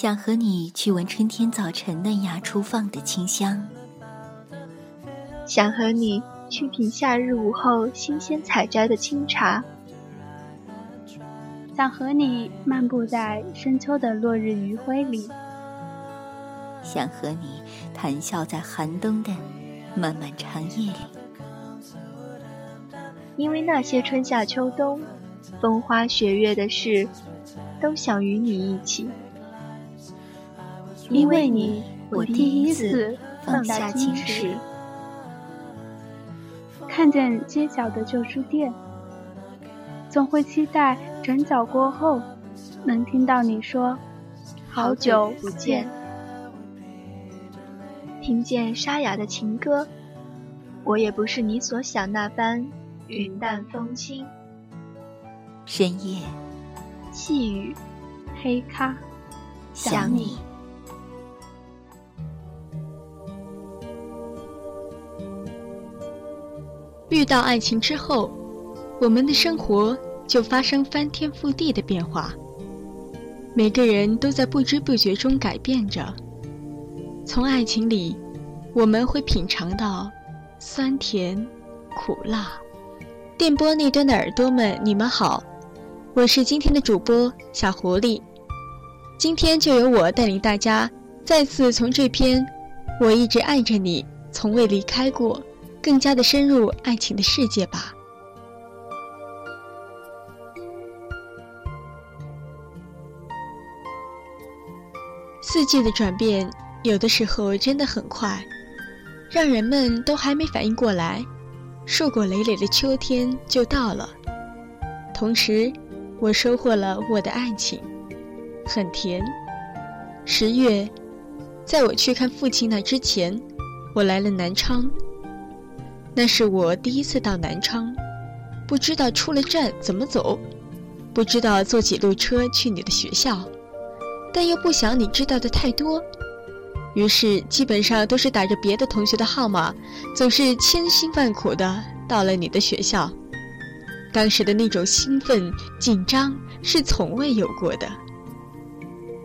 想和你去闻春天早晨嫩芽初放的清香，想和你去品夏日午后新鲜采摘的清茶，想和你漫步在深秋的落日余晖里，想和你谈笑在寒冬的漫漫长夜里。因为那些春夏秋冬、风花雪月的事，都想与你一起。因为你，我第一次放下矜持，看见街角的旧书店，总会期待转角过后能听到你说“好久不见”，听见沙哑的情歌。我也不是你所想那般云淡风轻。深夜，细雨，黑咖，想你。遇到爱情之后，我们的生活就发生翻天覆地的变化。每个人都在不知不觉中改变着。从爱情里，我们会品尝到酸甜、苦辣。电波那端的耳朵们，你们好，我是今天的主播小狐狸。今天就由我带领大家再次从这篇“我一直爱着你，从未离开过”。更加的深入爱情的世界吧。四季的转变，有的时候真的很快，让人们都还没反应过来，硕果累累的秋天就到了。同时，我收获了我的爱情，很甜。十月，在我去看父亲那之前，我来了南昌。那是我第一次到南昌，不知道出了站怎么走，不知道坐几路车去你的学校，但又不想你知道的太多，于是基本上都是打着别的同学的号码，总是千辛万苦的到了你的学校。当时的那种兴奋紧张是从未有过的。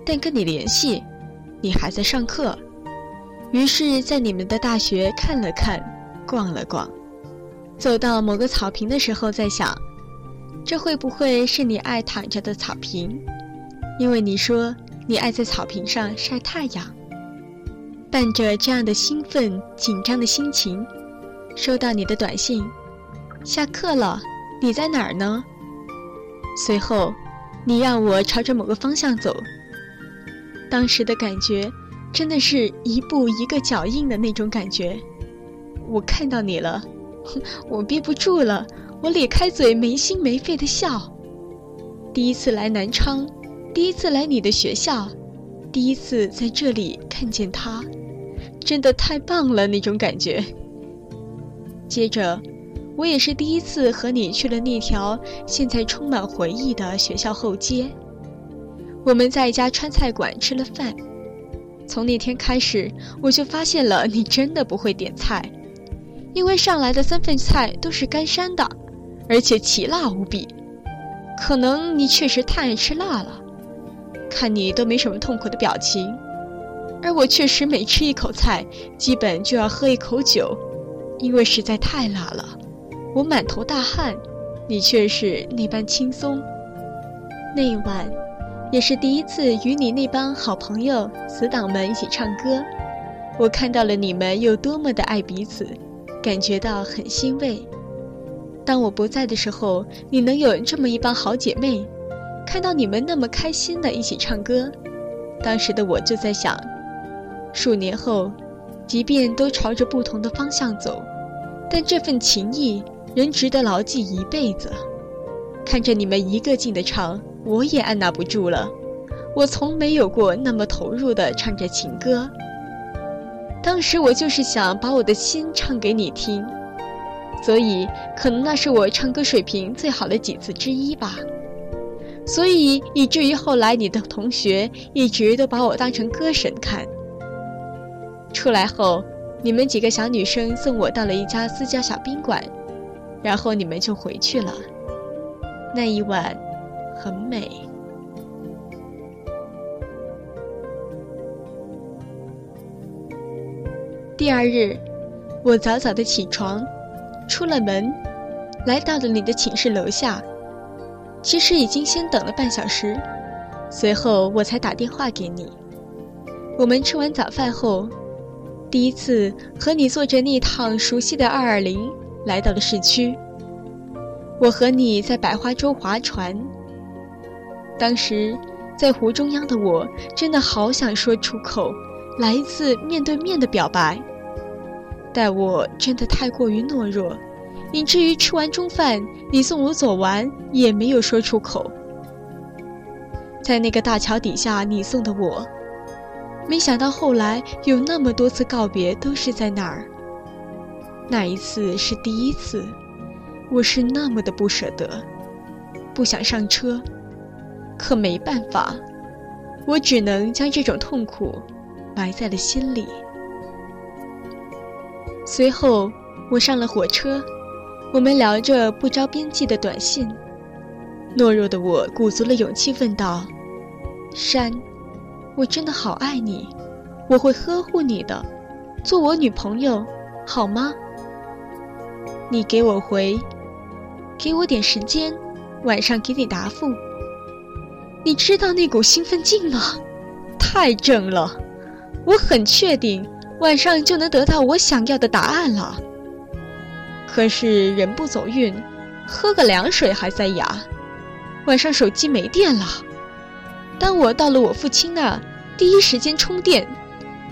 但跟你联系，你还在上课，于是，在你们的大学看了看。逛了逛，走到某个草坪的时候，在想，这会不会是你爱躺着的草坪？因为你说你爱在草坪上晒太阳。伴着这样的兴奋紧张的心情，收到你的短信，下课了，你在哪儿呢？随后，你让我朝着某个方向走。当时的感觉，真的是一步一个脚印的那种感觉。我看到你了，我憋不住了，我咧开嘴没心没肺的笑。第一次来南昌，第一次来你的学校，第一次在这里看见他，真的太棒了那种感觉。接着，我也是第一次和你去了那条现在充满回忆的学校后街。我们在一家川菜馆吃了饭，从那天开始，我就发现了你真的不会点菜。因为上来的三份菜都是干山的，而且奇辣无比。可能你确实太爱吃辣了，看你都没什么痛苦的表情，而我确实每吃一口菜，基本就要喝一口酒，因为实在太辣了。我满头大汗，你却是那般轻松。那一晚，也是第一次与你那帮好朋友、死党们一起唱歌，我看到了你们有多么的爱彼此。感觉到很欣慰。当我不在的时候，你能有这么一帮好姐妹，看到你们那么开心的一起唱歌，当时的我就在想，数年后，即便都朝着不同的方向走，但这份情谊仍值得牢记一辈子。看着你们一个劲的唱，我也按捺不住了。我从没有过那么投入的唱着情歌。当时我就是想把我的心唱给你听，所以可能那是我唱歌水平最好的几次之一吧。所以以至于后来你的同学一直都把我当成歌神看。出来后，你们几个小女生送我到了一家私家小宾馆，然后你们就回去了。那一晚，很美。第二日，我早早的起床，出了门，来到了你的寝室楼下。其实已经先等了半小时，随后我才打电话给你。我们吃完早饭后，第一次和你坐着那趟熟悉的二二零来到了市区。我和你在百花洲划船。当时在湖中央的我，真的好想说出口，来一次面对面的表白。但我真的太过于懦弱。以至于吃完中饭，你送我走完也没有说出口。在那个大桥底下，你送的我，没想到后来有那么多次告别都是在那儿。那一次是第一次，我是那么的不舍得，不想上车，可没办法，我只能将这种痛苦埋在了心里。随后，我上了火车。我们聊着不着边际的短信，懦弱的我鼓足了勇气问道：“山，我真的好爱你，我会呵护你的，做我女朋友，好吗？”你给我回：“给我点时间，晚上给你答复。”你知道那股兴奋劲吗？太正了，我很确定晚上就能得到我想要的答案了。可是人不走运，喝个凉水还在牙。晚上手机没电了，当我到了我父亲那，第一时间充电。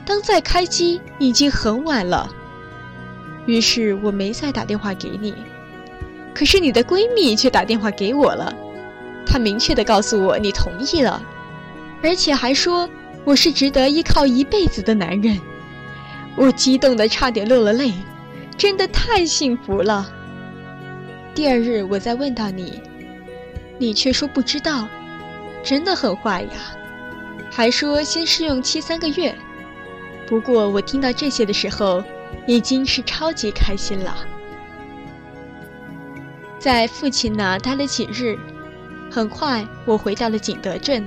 当再开机，已经很晚了。于是我没再打电话给你。可是你的闺蜜却打电话给我了，她明确的告诉我你同意了，而且还说我是值得依靠一辈子的男人。我激动的差点落了泪。真的太幸福了。第二日我再问到你，你却说不知道，真的很坏呀，还说先试用期三个月。不过我听到这些的时候，已经是超级开心了。在父亲那待了几日，很快我回到了景德镇，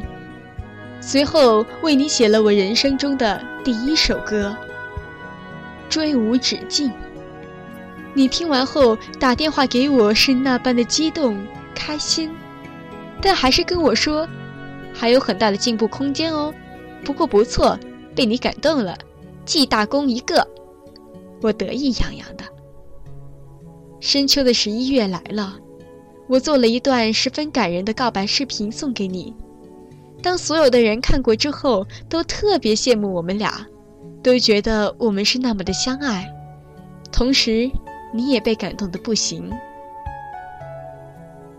随后为你写了我人生中的第一首歌《追无止境》。你听完后打电话给我，是那般的激动、开心，但还是跟我说，还有很大的进步空间哦。不过不错，被你感动了，记大功一个，我得意洋洋的。深秋的十一月来了，我做了一段十分感人的告白视频送给你。当所有的人看过之后，都特别羡慕我们俩，都觉得我们是那么的相爱，同时。你也被感动的不行。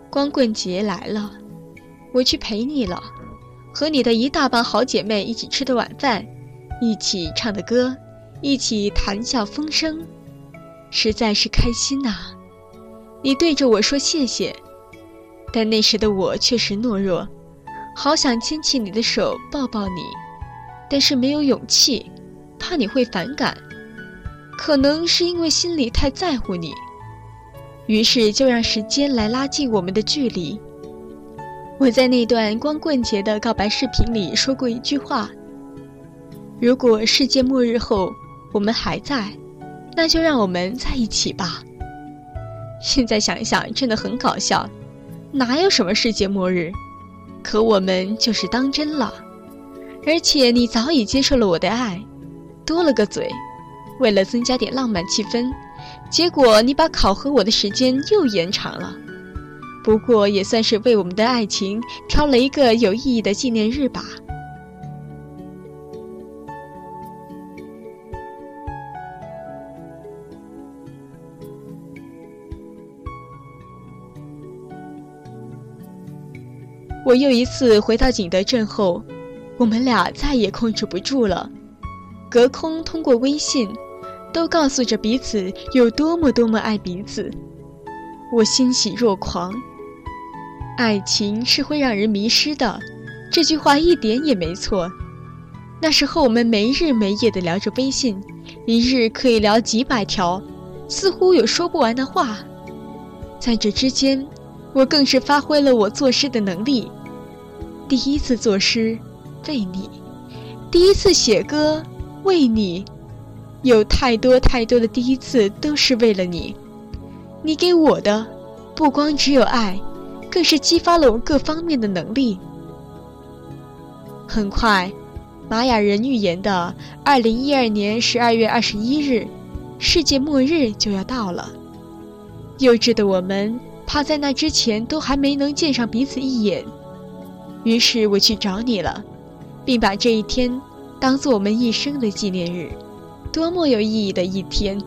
光棍节来了，我去陪你了，和你的一大帮好姐妹一起吃的晚饭，一起唱的歌，一起谈笑风生，实在是开心呐。你对着我说谢谢，但那时的我确实懦弱，好想牵起你的手抱抱你，但是没有勇气，怕你会反感。可能是因为心里太在乎你，于是就让时间来拉近我们的距离。我在那段光棍节的告白视频里说过一句话：“如果世界末日后我们还在，那就让我们在一起吧。”现在想想真的很搞笑，哪有什么世界末日？可我们就是当真了，而且你早已接受了我的爱，多了个嘴。为了增加点浪漫气氛，结果你把考核我的时间又延长了。不过也算是为我们的爱情挑了一个有意义的纪念日吧。我又一次回到景德镇后，我们俩再也控制不住了，隔空通过微信。都告诉着彼此有多么多么爱彼此，我欣喜若狂。爱情是会让人迷失的，这句话一点也没错。那时候我们没日没夜的聊着微信，一日可以聊几百条，似乎有说不完的话。在这之间，我更是发挥了我作诗的能力。第一次作诗，为你；第一次写歌，为你。有太多太多的第一次都是为了你。你给我的，不光只有爱，更是激发了我各方面的能力。很快，玛雅人预言的二零一二年十二月二十一日，世界末日就要到了。幼稚的我们，怕在那之前都还没能见上彼此一眼，于是我去找你了，并把这一天当做我们一生的纪念日，多么有意义的一天！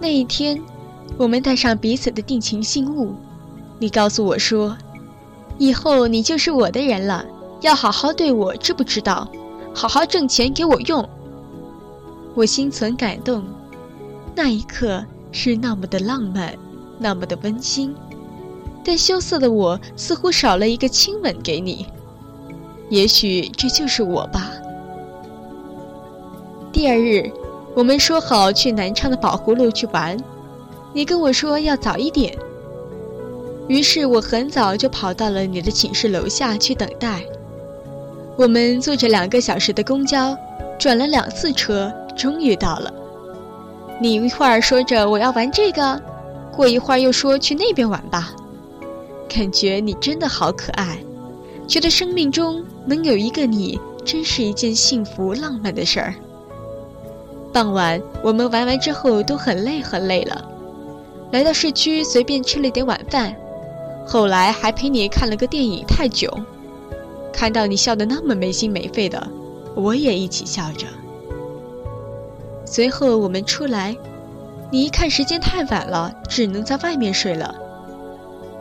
那一天，我们带上彼此的定情信物，你告诉我说，以后你就是我的人了。要好好对我，知不知道？好好挣钱给我用。我心存感动，那一刻是那么的浪漫，那么的温馨。但羞涩的我似乎少了一个亲吻给你。也许这就是我吧。第二日，我们说好去南昌的宝葫芦去玩，你跟我说要早一点。于是我很早就跑到了你的寝室楼下去等待。我们坐着两个小时的公交，转了两次车，终于到了。你一会儿说着我要玩这个，过一会儿又说去那边玩吧。感觉你真的好可爱，觉得生命中能有一个你，真是一件幸福浪漫的事儿。傍晚我们玩完之后都很累很累了，来到市区随便吃了点晚饭，后来还陪你看了个电影《太久》。看到你笑得那么没心没肺的，我也一起笑着。随后我们出来，你一看时间太晚了，只能在外面睡了。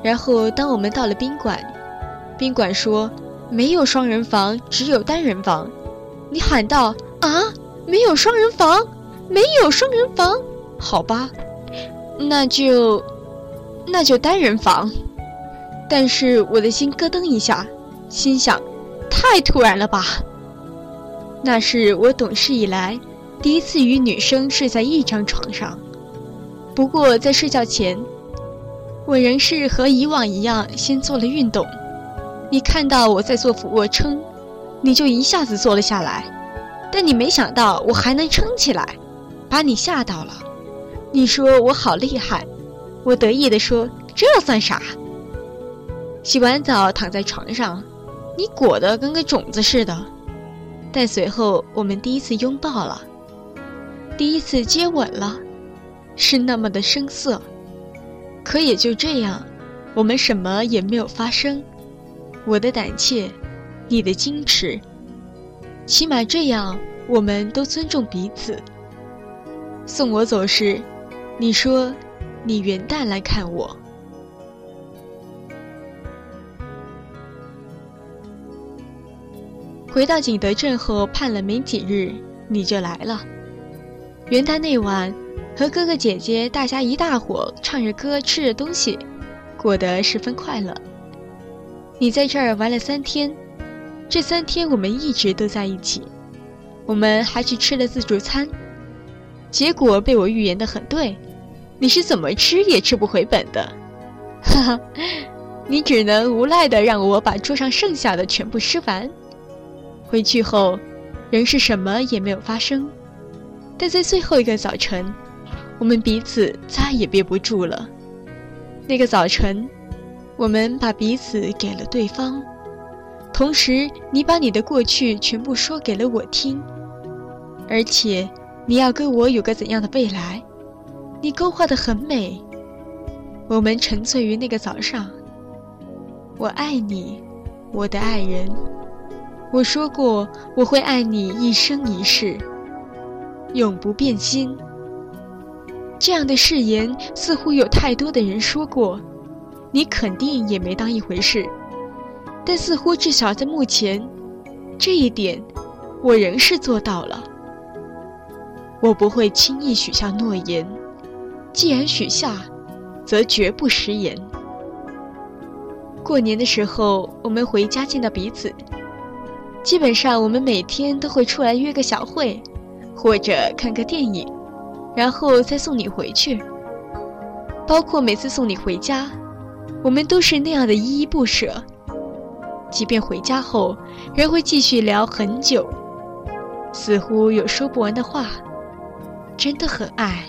然后当我们到了宾馆，宾馆说没有双人房，只有单人房。你喊道：“啊，没有双人房，没有双人房，好吧，那就那就单人房。”但是我的心咯噔一下。心想，太突然了吧！那是我懂事以来第一次与女生睡在一张床上。不过在睡觉前，我仍是和以往一样先做了运动。你看到我在做俯卧撑，你就一下子坐了下来。但你没想到我还能撑起来，把你吓到了。你说我好厉害，我得意地说：“这算啥？”洗完澡躺在床上。你裹得跟个种子似的，但随后我们第一次拥抱了，第一次接吻了，是那么的生涩。可也就这样，我们什么也没有发生。我的胆怯，你的矜持，起码这样，我们都尊重彼此。送我走时，你说，你元旦来看我。回到景德镇后，盼了没几日，你就来了。元旦那晚，和哥哥姐姐大家一大伙唱着歌，吃着东西，过得十分快乐。你在这儿玩了三天，这三天我们一直都在一起。我们还去吃了自助餐，结果被我预言的很对，你是怎么吃也吃不回本的。哈哈，你只能无奈的让我把桌上剩下的全部吃完。回去后，仍是什么也没有发生。但在最后一个早晨，我们彼此再也憋不住了。那个早晨，我们把彼此给了对方，同时你把你的过去全部说给了我听，而且你要跟我有个怎样的未来，你勾画的很美。我们沉醉于那个早上。我爱你，我的爱人。我说过我会爱你一生一世，永不变心。这样的誓言似乎有太多的人说过，你肯定也没当一回事。但似乎至少在目前，这一点，我仍是做到了。我不会轻易许下诺言，既然许下，则绝不食言。过年的时候，我们回家见到彼此。基本上，我们每天都会出来约个小会，或者看个电影，然后再送你回去。包括每次送你回家，我们都是那样的依依不舍。即便回家后，仍会继续聊很久，似乎有说不完的话。真的很爱。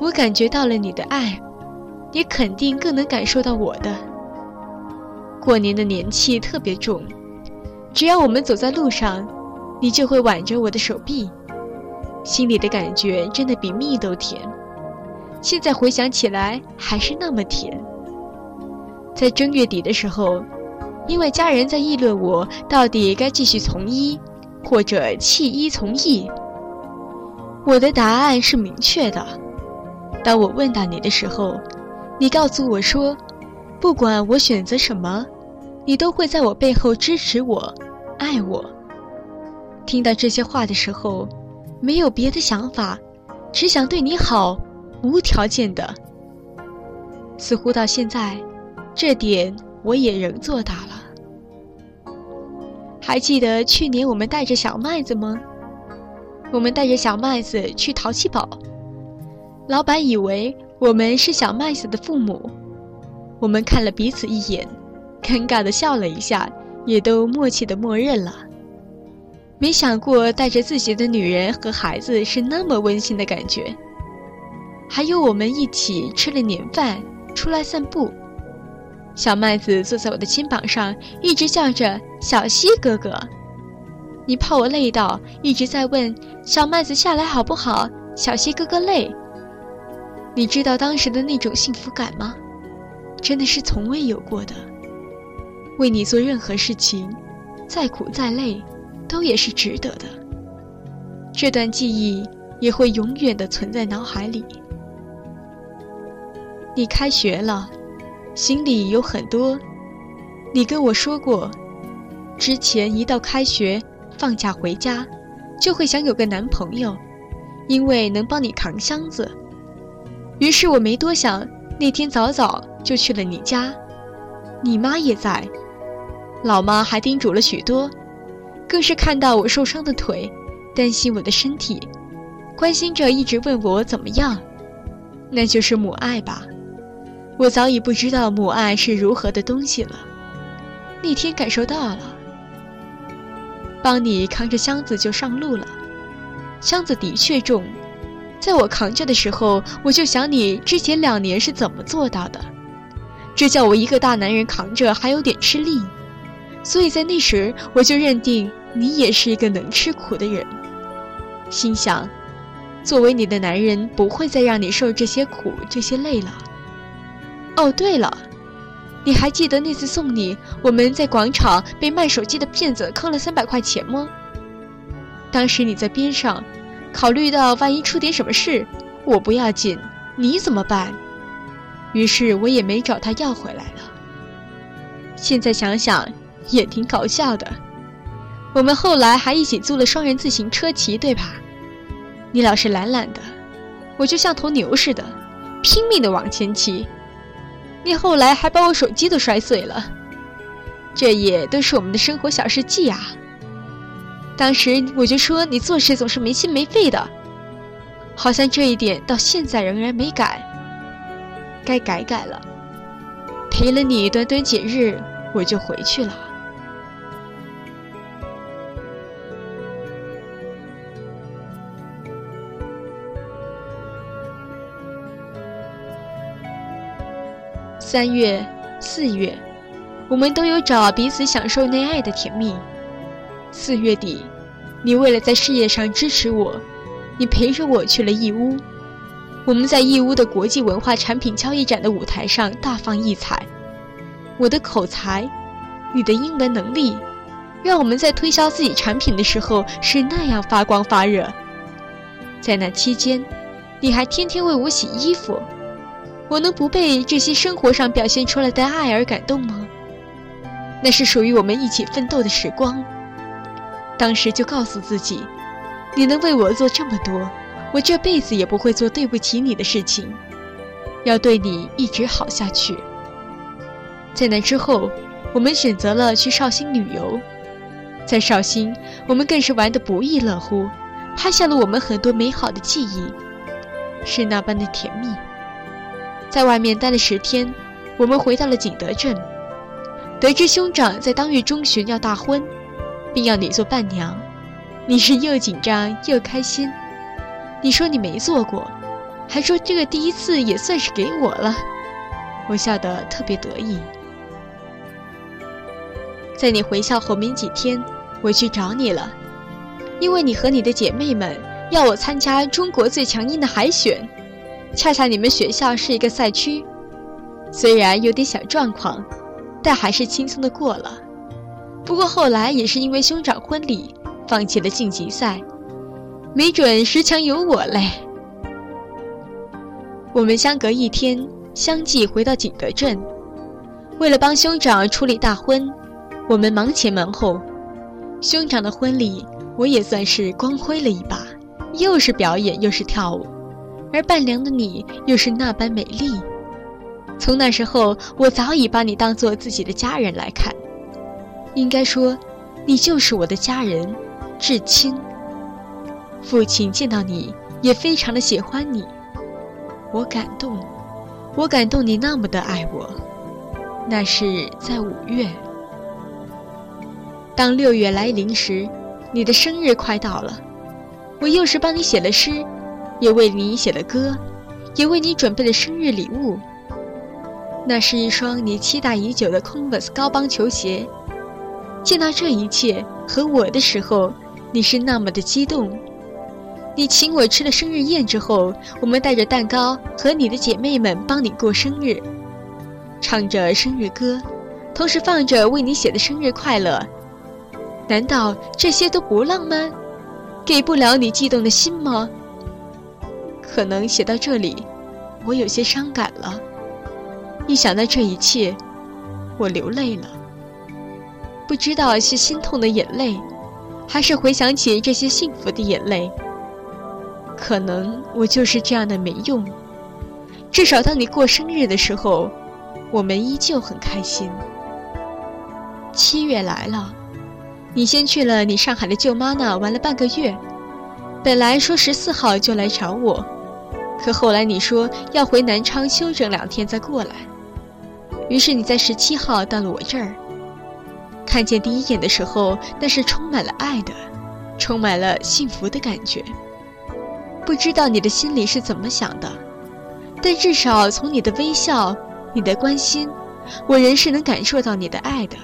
我感觉到了你的爱，你肯定更能感受到我的。过年的年气特别重，只要我们走在路上，你就会挽着我的手臂，心里的感觉真的比蜜都甜。现在回想起来，还是那么甜。在正月底的时候，因为家人在议论我到底该继续从医，或者弃医从艺，我的答案是明确的。当我问到你的时候，你告诉我说，不管我选择什么，你都会在我背后支持我、爱我。听到这些话的时候，没有别的想法，只想对你好，无条件的。似乎到现在。这点我也仍做到了。还记得去年我们带着小麦子吗？我们带着小麦子去淘气堡，老板以为我们是小麦子的父母，我们看了彼此一眼，尴尬的笑了一下，也都默契的默认了。没想过带着自己的女人和孩子是那么温馨的感觉。还有我们一起吃了年饭，出来散步。小麦子坐在我的肩膀上，一直叫着“小西哥哥”。你怕我累到，一直在问小麦子下来好不好？小西哥哥累。你知道当时的那种幸福感吗？真的是从未有过的。为你做任何事情，再苦再累，都也是值得的。这段记忆也会永远的存在脑海里。你开学了。心里有很多，你跟我说过，之前一到开学放假回家，就会想有个男朋友，因为能帮你扛箱子。于是我没多想，那天早早就去了你家，你妈也在，老妈还叮嘱了许多，更是看到我受伤的腿，担心我的身体，关心着一直问我怎么样，那就是母爱吧。我早已不知道母爱是如何的东西了，那天感受到了。帮你扛着箱子就上路了，箱子的确重，在我扛着的时候，我就想你之前两年是怎么做到的，这叫我一个大男人扛着还有点吃力，所以在那时我就认定你也是一个能吃苦的人，心想，作为你的男人不会再让你受这些苦这些累了。哦，对了，你还记得那次送你，我们在广场被卖手机的骗子坑了三百块钱吗？当时你在边上，考虑到万一出点什么事，我不要紧，你怎么办？于是我也没找他要回来了。现在想想也挺搞笑的。我们后来还一起租了双人自行车骑，对吧？你老是懒懒的，我就像头牛似的，拼命的往前骑。你后来还把我手机都摔碎了，这也都是我们的生活小事记啊。当时我就说你做事总是没心没肺的，好像这一点到现在仍然没改。该改改了，陪了你短短几日，我就回去了。三月、四月，我们都有找彼此享受内爱的甜蜜。四月底，你为了在事业上支持我，你陪着我去了义乌。我们在义乌的国际文化产品交易展的舞台上大放异彩。我的口才，你的英文能力，让我们在推销自己产品的时候是那样发光发热。在那期间，你还天天为我洗衣服。我能不被这些生活上表现出来的爱而感动吗？那是属于我们一起奋斗的时光。当时就告诉自己，你能为我做这么多，我这辈子也不会做对不起你的事情，要对你一直好下去。在那之后，我们选择了去绍兴旅游，在绍兴，我们更是玩得不亦乐乎，拍下了我们很多美好的记忆，是那般的甜蜜。在外面待了十天，我们回到了景德镇。得知兄长在当月中旬要大婚，并要你做伴娘，你是又紧张又开心。你说你没做过，还说这个第一次也算是给我了。我笑得特别得意。在你回校后没几天，我去找你了，因为你和你的姐妹们要我参加中国最强音的海选，恰恰你们学校是一个赛区，虽然有点小状况，但还是轻松的过了。不过后来也是因为兄长婚礼，放弃了晋级赛，没准十强有我嘞。我们相隔一天，相继回到景德镇，为了帮兄长处理大婚。我们忙前忙后，兄长的婚礼我也算是光辉了一把，又是表演又是跳舞，而伴娘的你又是那般美丽。从那时候，我早已把你当做自己的家人来看，应该说，你就是我的家人，至亲。父亲见到你也非常的喜欢你，我感动，我感动你那么的爱我，那是在五月。当六月来临时，你的生日快到了，我又是帮你写了诗，也为你写了歌，也为你准备了生日礼物。那是一双你期待已久的 Converse 高帮球鞋。见到这一切和我的时候，你是那么的激动。你请我吃了生日宴之后，我们带着蛋糕和你的姐妹们帮你过生日，唱着生日歌，同时放着为你写的生日快乐。难道这些都不浪漫，给不了你悸动的心吗？可能写到这里，我有些伤感了。一想到这一切，我流泪了。不知道是心痛的眼泪，还是回想起这些幸福的眼泪。可能我就是这样的没用。至少当你过生日的时候，我们依旧很开心。七月来了。你先去了你上海的舅妈那玩了半个月，本来说十四号就来找我，可后来你说要回南昌休整两天再过来，于是你在十七号到了我这儿。看见第一眼的时候，那是充满了爱的，充满了幸福的感觉。不知道你的心里是怎么想的，但至少从你的微笑、你的关心，我仍是能感受到你的爱的。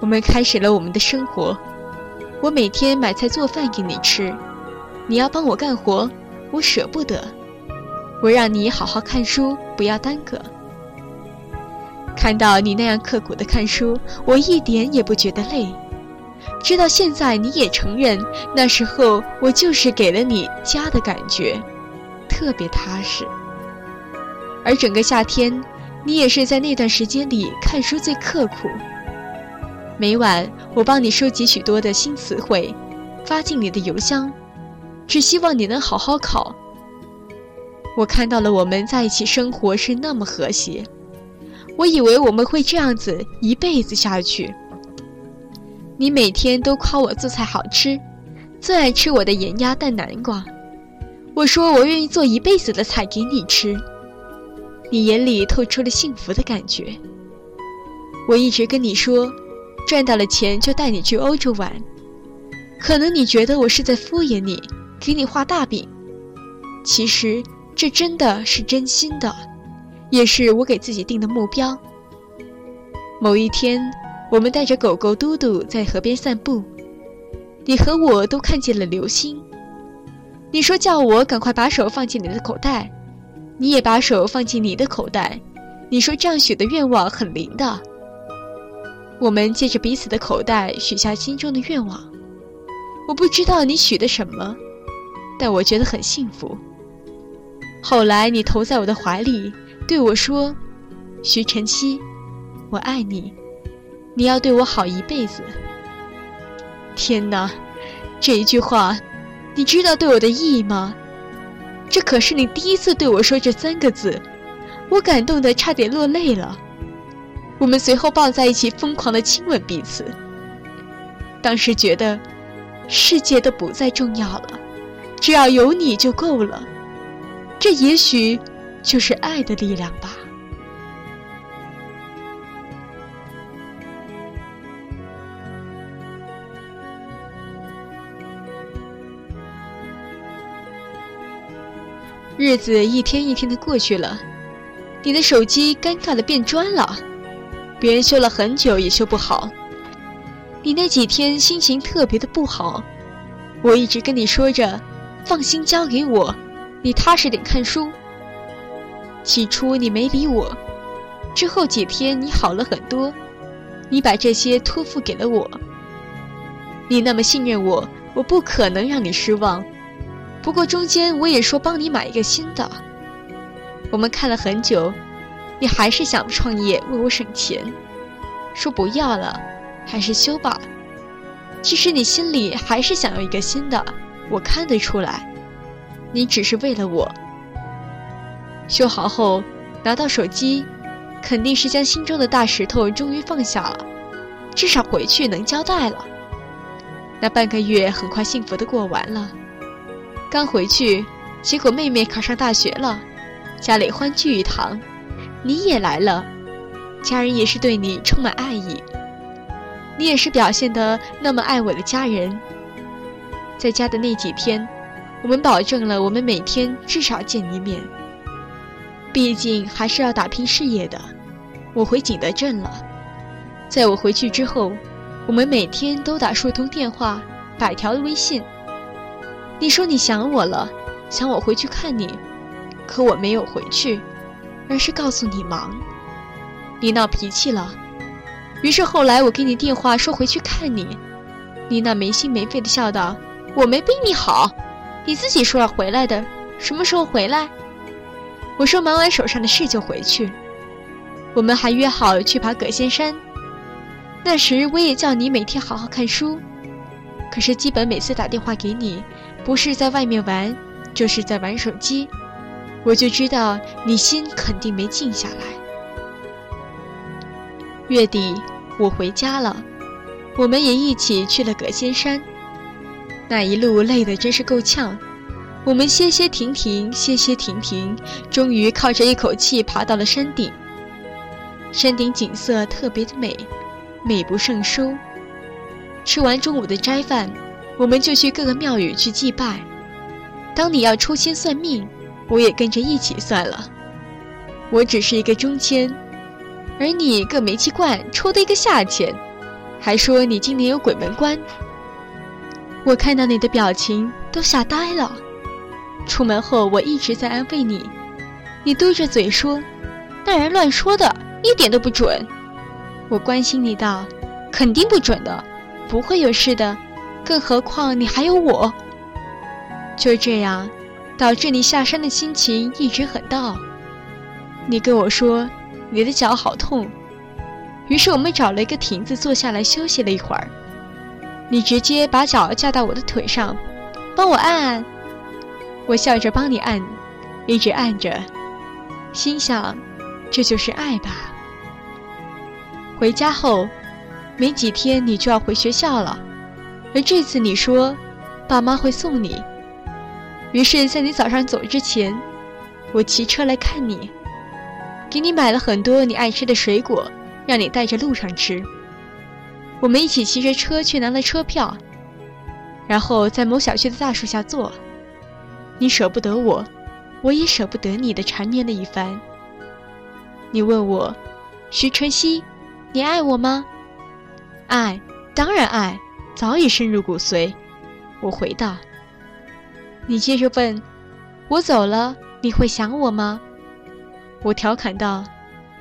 我们开始了我们的生活，我每天买菜做饭给你吃，你要帮我干活，我舍不得。我让你好好看书，不要耽搁。看到你那样刻苦的看书，我一点也不觉得累。直到现在，你也承认，那时候我就是给了你家的感觉，特别踏实。而整个夏天，你也是在那段时间里看书最刻苦。每晚，我帮你收集许多的新词汇，发进你的邮箱，只希望你能好好考。我看到了我们在一起生活是那么和谐，我以为我们会这样子一辈子下去。你每天都夸我做菜好吃，最爱吃我的盐鸭蛋南瓜。我说我愿意做一辈子的菜给你吃，你眼里透出了幸福的感觉。我一直跟你说。赚到了钱就带你去欧洲玩，可能你觉得我是在敷衍你，给你画大饼，其实这真的是真心的，也是我给自己定的目标。某一天，我们带着狗狗嘟嘟在河边散步，你和我都看见了流星。你说叫我赶快把手放进你的口袋，你也把手放进你的口袋。你说这样许的愿望很灵的。我们借着彼此的口袋许下心中的愿望。我不知道你许的什么，但我觉得很幸福。后来你投在我的怀里，对我说：“徐晨曦，我爱你，你要对我好一辈子。”天哪，这一句话，你知道对我的意义吗？这可是你第一次对我说这三个字，我感动的差点落泪了。我们随后抱在一起，疯狂的亲吻彼此。当时觉得，世界都不再重要了，只要有你就够了。这也许就是爱的力量吧。日子一天一天的过去了，你的手机尴尬的变砖了，别人修了很久也修不好。你那几天心情特别的不好，我一直跟你说着，放心交给我，你踏实点看书。起初你没理我，之后几天你好了很多，你把这些托付给了我。你那么信任我，我不可能让你失望。不过中间我也说帮你买一个新的。我们看了很久，你还是想创业为我省钱，说不要了，还是修吧。其实你心里还是想要一个新的，我看得出来。你只是为了我。修好后，拿到手机，肯定是将心中的大石头终于放下了，至少回去能交代了。那半个月很快幸福的过完了。刚回去，结果妹妹考上大学了，家里欢聚一堂，你也来了，家人也是对你充满爱意，你也是表现的那么爱我的家人。在家的那几天，我们保证了我们每天至少见一面。毕竟还是要打拼事业的，我回景德镇了。在我回去之后，我们每天都打数通电话，百条微信。你说你想我了，想我回去看你，可我没有回去，而是告诉你忙。你闹脾气了，于是后来我给你电话说回去看你，你那没心没肺的笑道：“我没逼你好，你自己说要回来的，什么时候回来？”我说忙完手上的事就回去，我们还约好去爬葛仙山。那时我也叫你每天好好看书，可是基本每次打电话给你，不是在外面玩，就是在玩手机，我就知道你心肯定没静下来。月底我回家了，我们也一起去了葛仙山，那一路累得真是够呛。我们歇歇停停，歇歇停停，终于靠着一口气爬到了山顶。山顶景色特别的美，美不胜收。吃完中午的斋饭，我们就去各个庙宇去祭拜。当你要抽签算命，我也跟着一起算了。我只是一个中签，而你个煤气罐抽的一个下签，还说你今年有鬼门关。我看到你的表情都吓呆了。出门后，我一直在安慰你，你嘟着嘴说：“那人乱说的，一点都不准。”我关心你道：“肯定不准的，不会有事的，更何况你还有我。”就这样，导致你下山的心情一直很倒。你跟我说你的脚好痛，于是我们找了一个亭子坐下来休息了一会儿。你直接把脚架到我的腿上，帮我按按。我笑着帮你按，一直按着，心想，这就是爱吧。回家后，没几天你就要回学校了，而这次你说，爸妈会送你。于是，在你早上走之前，我骑车来看你，给你买了很多你爱吃的水果，让你带着路上吃。我们一起骑着车去拿了车票，然后在某小区的大树下坐。你舍不得我，我也舍不得你的缠绵了一番。你问我，徐晨曦，你爱我吗？爱，当然爱，早已深入骨髓。我回道。你接着问，我走了你会想我吗？我调侃道，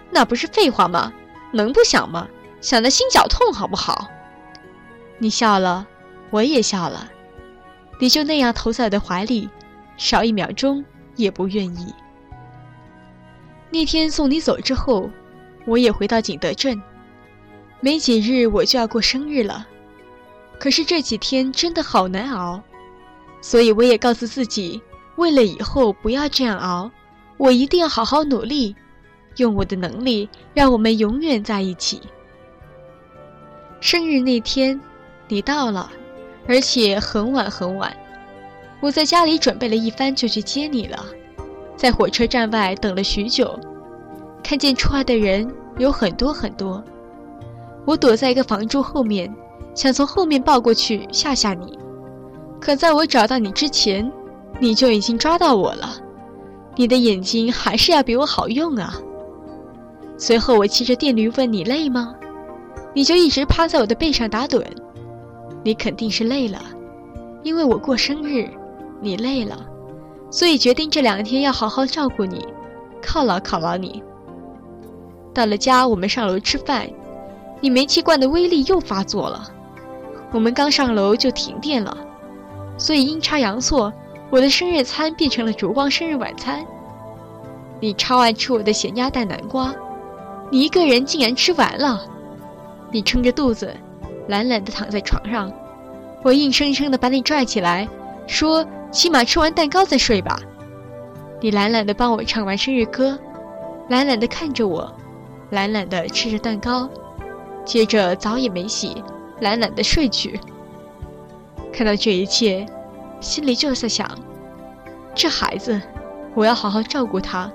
那不是废话吗？能不想吗？想得心绞痛好不好？你笑了，我也笑了。你就那样投在我的怀里。少一秒钟也不愿意。那天送你走之后，我也回到景德镇。没几日我就要过生日了，可是这几天真的好难熬，所以我也告诉自己，为了以后不要这样熬，我一定要好好努力，用我的能力让我们永远在一起。生日那天，你到了，而且很晚很晚。我在家里准备了一番，就去接你了。在火车站外等了许久，看见出来的人有很多很多。我躲在一个房柱后面，想从后面抱过去吓吓你。可在我找到你之前，你就已经抓到我了，你的眼睛还是要比我好用啊。随后我骑着电驴问你累吗？你就一直趴在我的背上打盹，你肯定是累了，因为我过生日，你累了，所以决定这两天要好好照顾你，犒劳犒劳你。到了家，我们上楼吃饭，你煤气罐的威力又发作了，我们刚上楼就停电了，所以阴差阳错，我的生日餐变成了烛光生日晚餐。你超爱吃我的咸鸭蛋南瓜，你一个人竟然吃完了。你撑着肚子，懒懒地躺在床上，我硬生生地把你拽起来，说：“起码吃完蛋糕再睡吧。”你懒懒地帮我唱完生日歌，懒懒地看着我，懒懒地吃着蛋糕，接着澡也没洗，懒懒地睡去。看到这一切，心里就在想：这孩子，我要好好照顾他，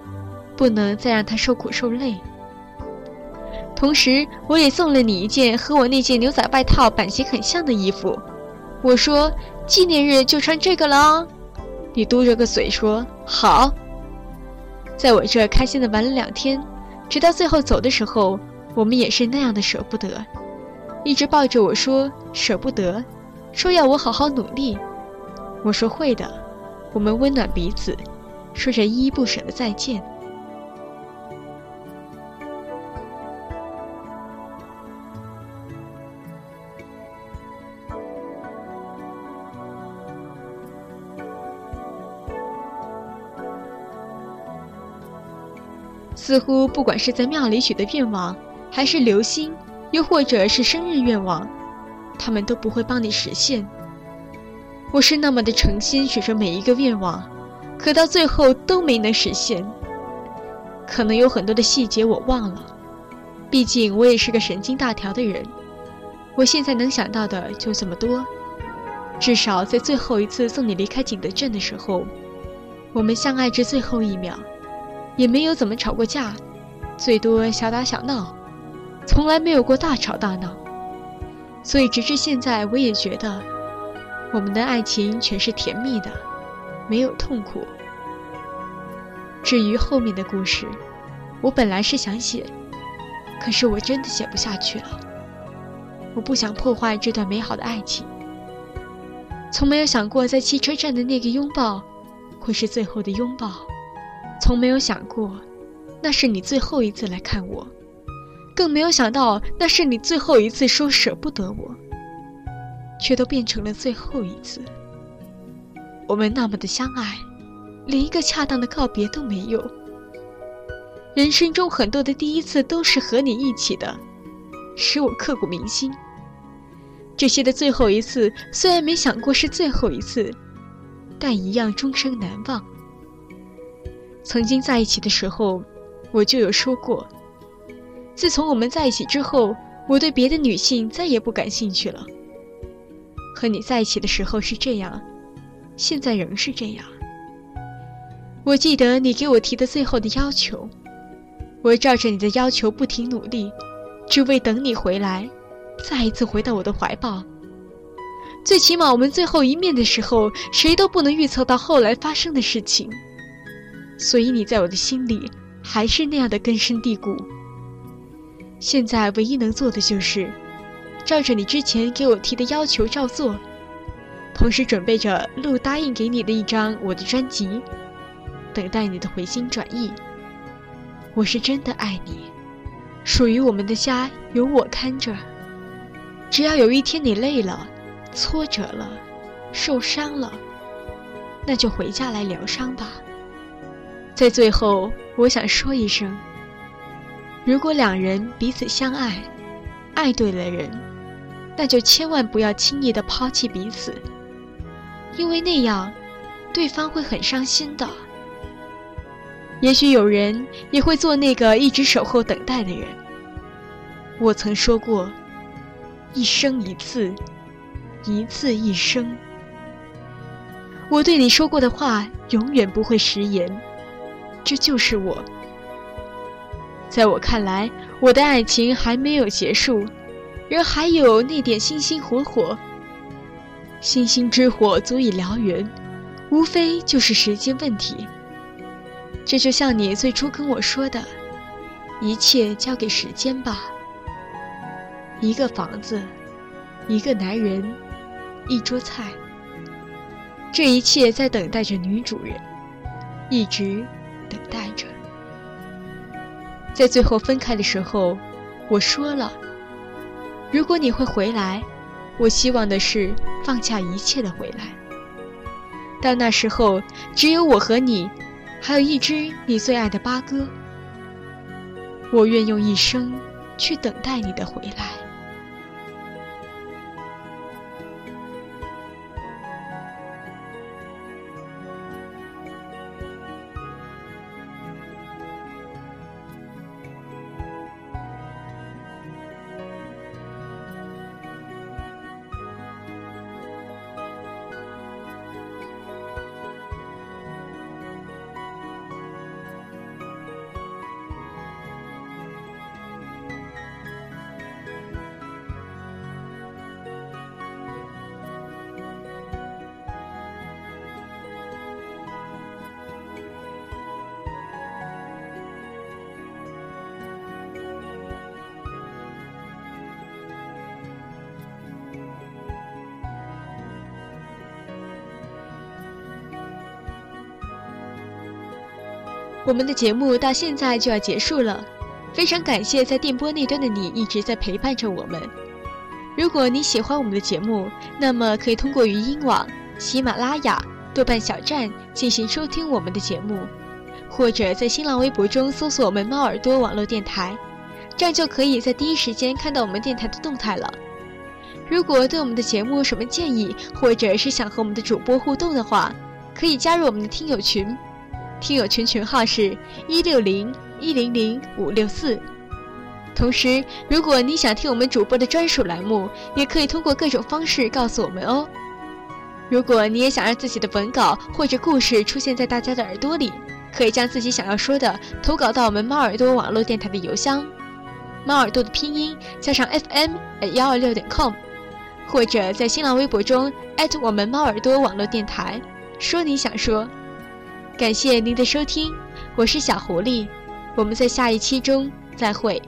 不能再让他受苦受累。同时，我也送了你一件和我那件牛仔外套版型很像的衣服。我说纪念日就穿这个了哦。你嘟着个嘴说好。在我这开心的玩了两天，直到最后走的时候，我们也是那样的舍不得，一直抱着我说舍不得，说要我好好努力。我说会的。我们温暖彼此，说着依依不舍的再见。似乎不管是在庙里许的愿望，还是流星，又或者是生日愿望，他们都不会帮你实现。我是那么的诚心许着每一个愿望，可到最后都没能实现。可能有很多的细节我忘了，毕竟我也是个神经大条的人。我现在能想到的就这么多。至少在最后一次送你离开景德镇的时候，我们相爱至最后一秒。也没有怎么吵过架，最多小打小闹，从来没有过大吵大闹。所以直至现在，我也觉得我们的爱情全是甜蜜的，没有痛苦。至于后面的故事，我本来是想写，可是我真的写不下去了。我不想破坏这段美好的爱情。从没有想过在汽车站的那个拥抱，会是最后的拥抱。从没有想过，那是你最后一次来看我，更没有想到那是你最后一次说舍不得我，却都变成了最后一次。我们那么的相爱，连一个恰当的告别都没有。人生中很多的第一次都是和你一起的，使我刻骨铭心。这些的最后一次，虽然没想过是最后一次，但一样终生难忘。曾经在一起的时候，我就有说过。自从我们在一起之后，我对别的女性再也不感兴趣了。和你在一起的时候是这样，现在仍是这样。我记得你给我提的最后的要求，我照着你的要求不停努力，只为等你回来，再一次回到我的怀抱。最起码，我们最后一面的时候，谁都不能预测到后来发生的事情。所以你在我的心里还是那样的根深蒂固。现在唯一能做的就是，照着你之前给我提的要求照做，同时准备着录答应给你的一张我的专辑，等待你的回心转意。我是真的爱你，属于我们的家有我看着。只要有一天你累了、挫折了、受伤了，那就回家来疗伤吧。在最后，我想说一声：如果两人彼此相爱，爱对了人，那就千万不要轻易的抛弃彼此，因为那样，对方会很伤心的。也许有人也会做那个一直守候等待的人。我曾说过，一生一次，一次一生。我对你说过的话，永远不会食言。这就是我。在我看来，我的爱情还没有结束，人还有那点星星火火。星星之火足以燎原，无非就是时间问题。这就像你最初跟我说的，一切交给时间吧。一个房子，一个男人，一桌菜，这一切在等待着女主人，一直等待着。在最后分开的时候，我说了，如果你会回来，我希望的是放下一切的回来。到那时候，只有我和你，还有一只你最爱的八哥。我愿用一生去等待你的回来。我们的节目到现在就要结束了，非常感谢在电波那端的你一直在陪伴着我们。如果你喜欢我们的节目，那么可以通过语音网、喜马拉雅、豆瓣小站进行收听我们的节目，或者在新浪微博中搜索我们“猫耳朵网络电台”，这样就可以在第一时间看到我们电台的动态了。如果对我们的节目有什么建议，或者是想和我们的主播互动的话，可以加入我们的听友群。听友群群号是一六零一零零五六四。同时，如果你想听我们主播的专属栏目，也可以通过各种方式告诉我们哦。如果你也想让自己的文稿或者故事出现在大家的耳朵里，可以将自己想要说的投稿到我们猫耳朵网络电台的邮箱，猫耳朵的拼音加上 fm 幺二六点 com，或者在新浪微博中艾特我们猫耳朵网络电台，说你想说。感谢您的收听，我是小狐狸，我们在下一期中再会。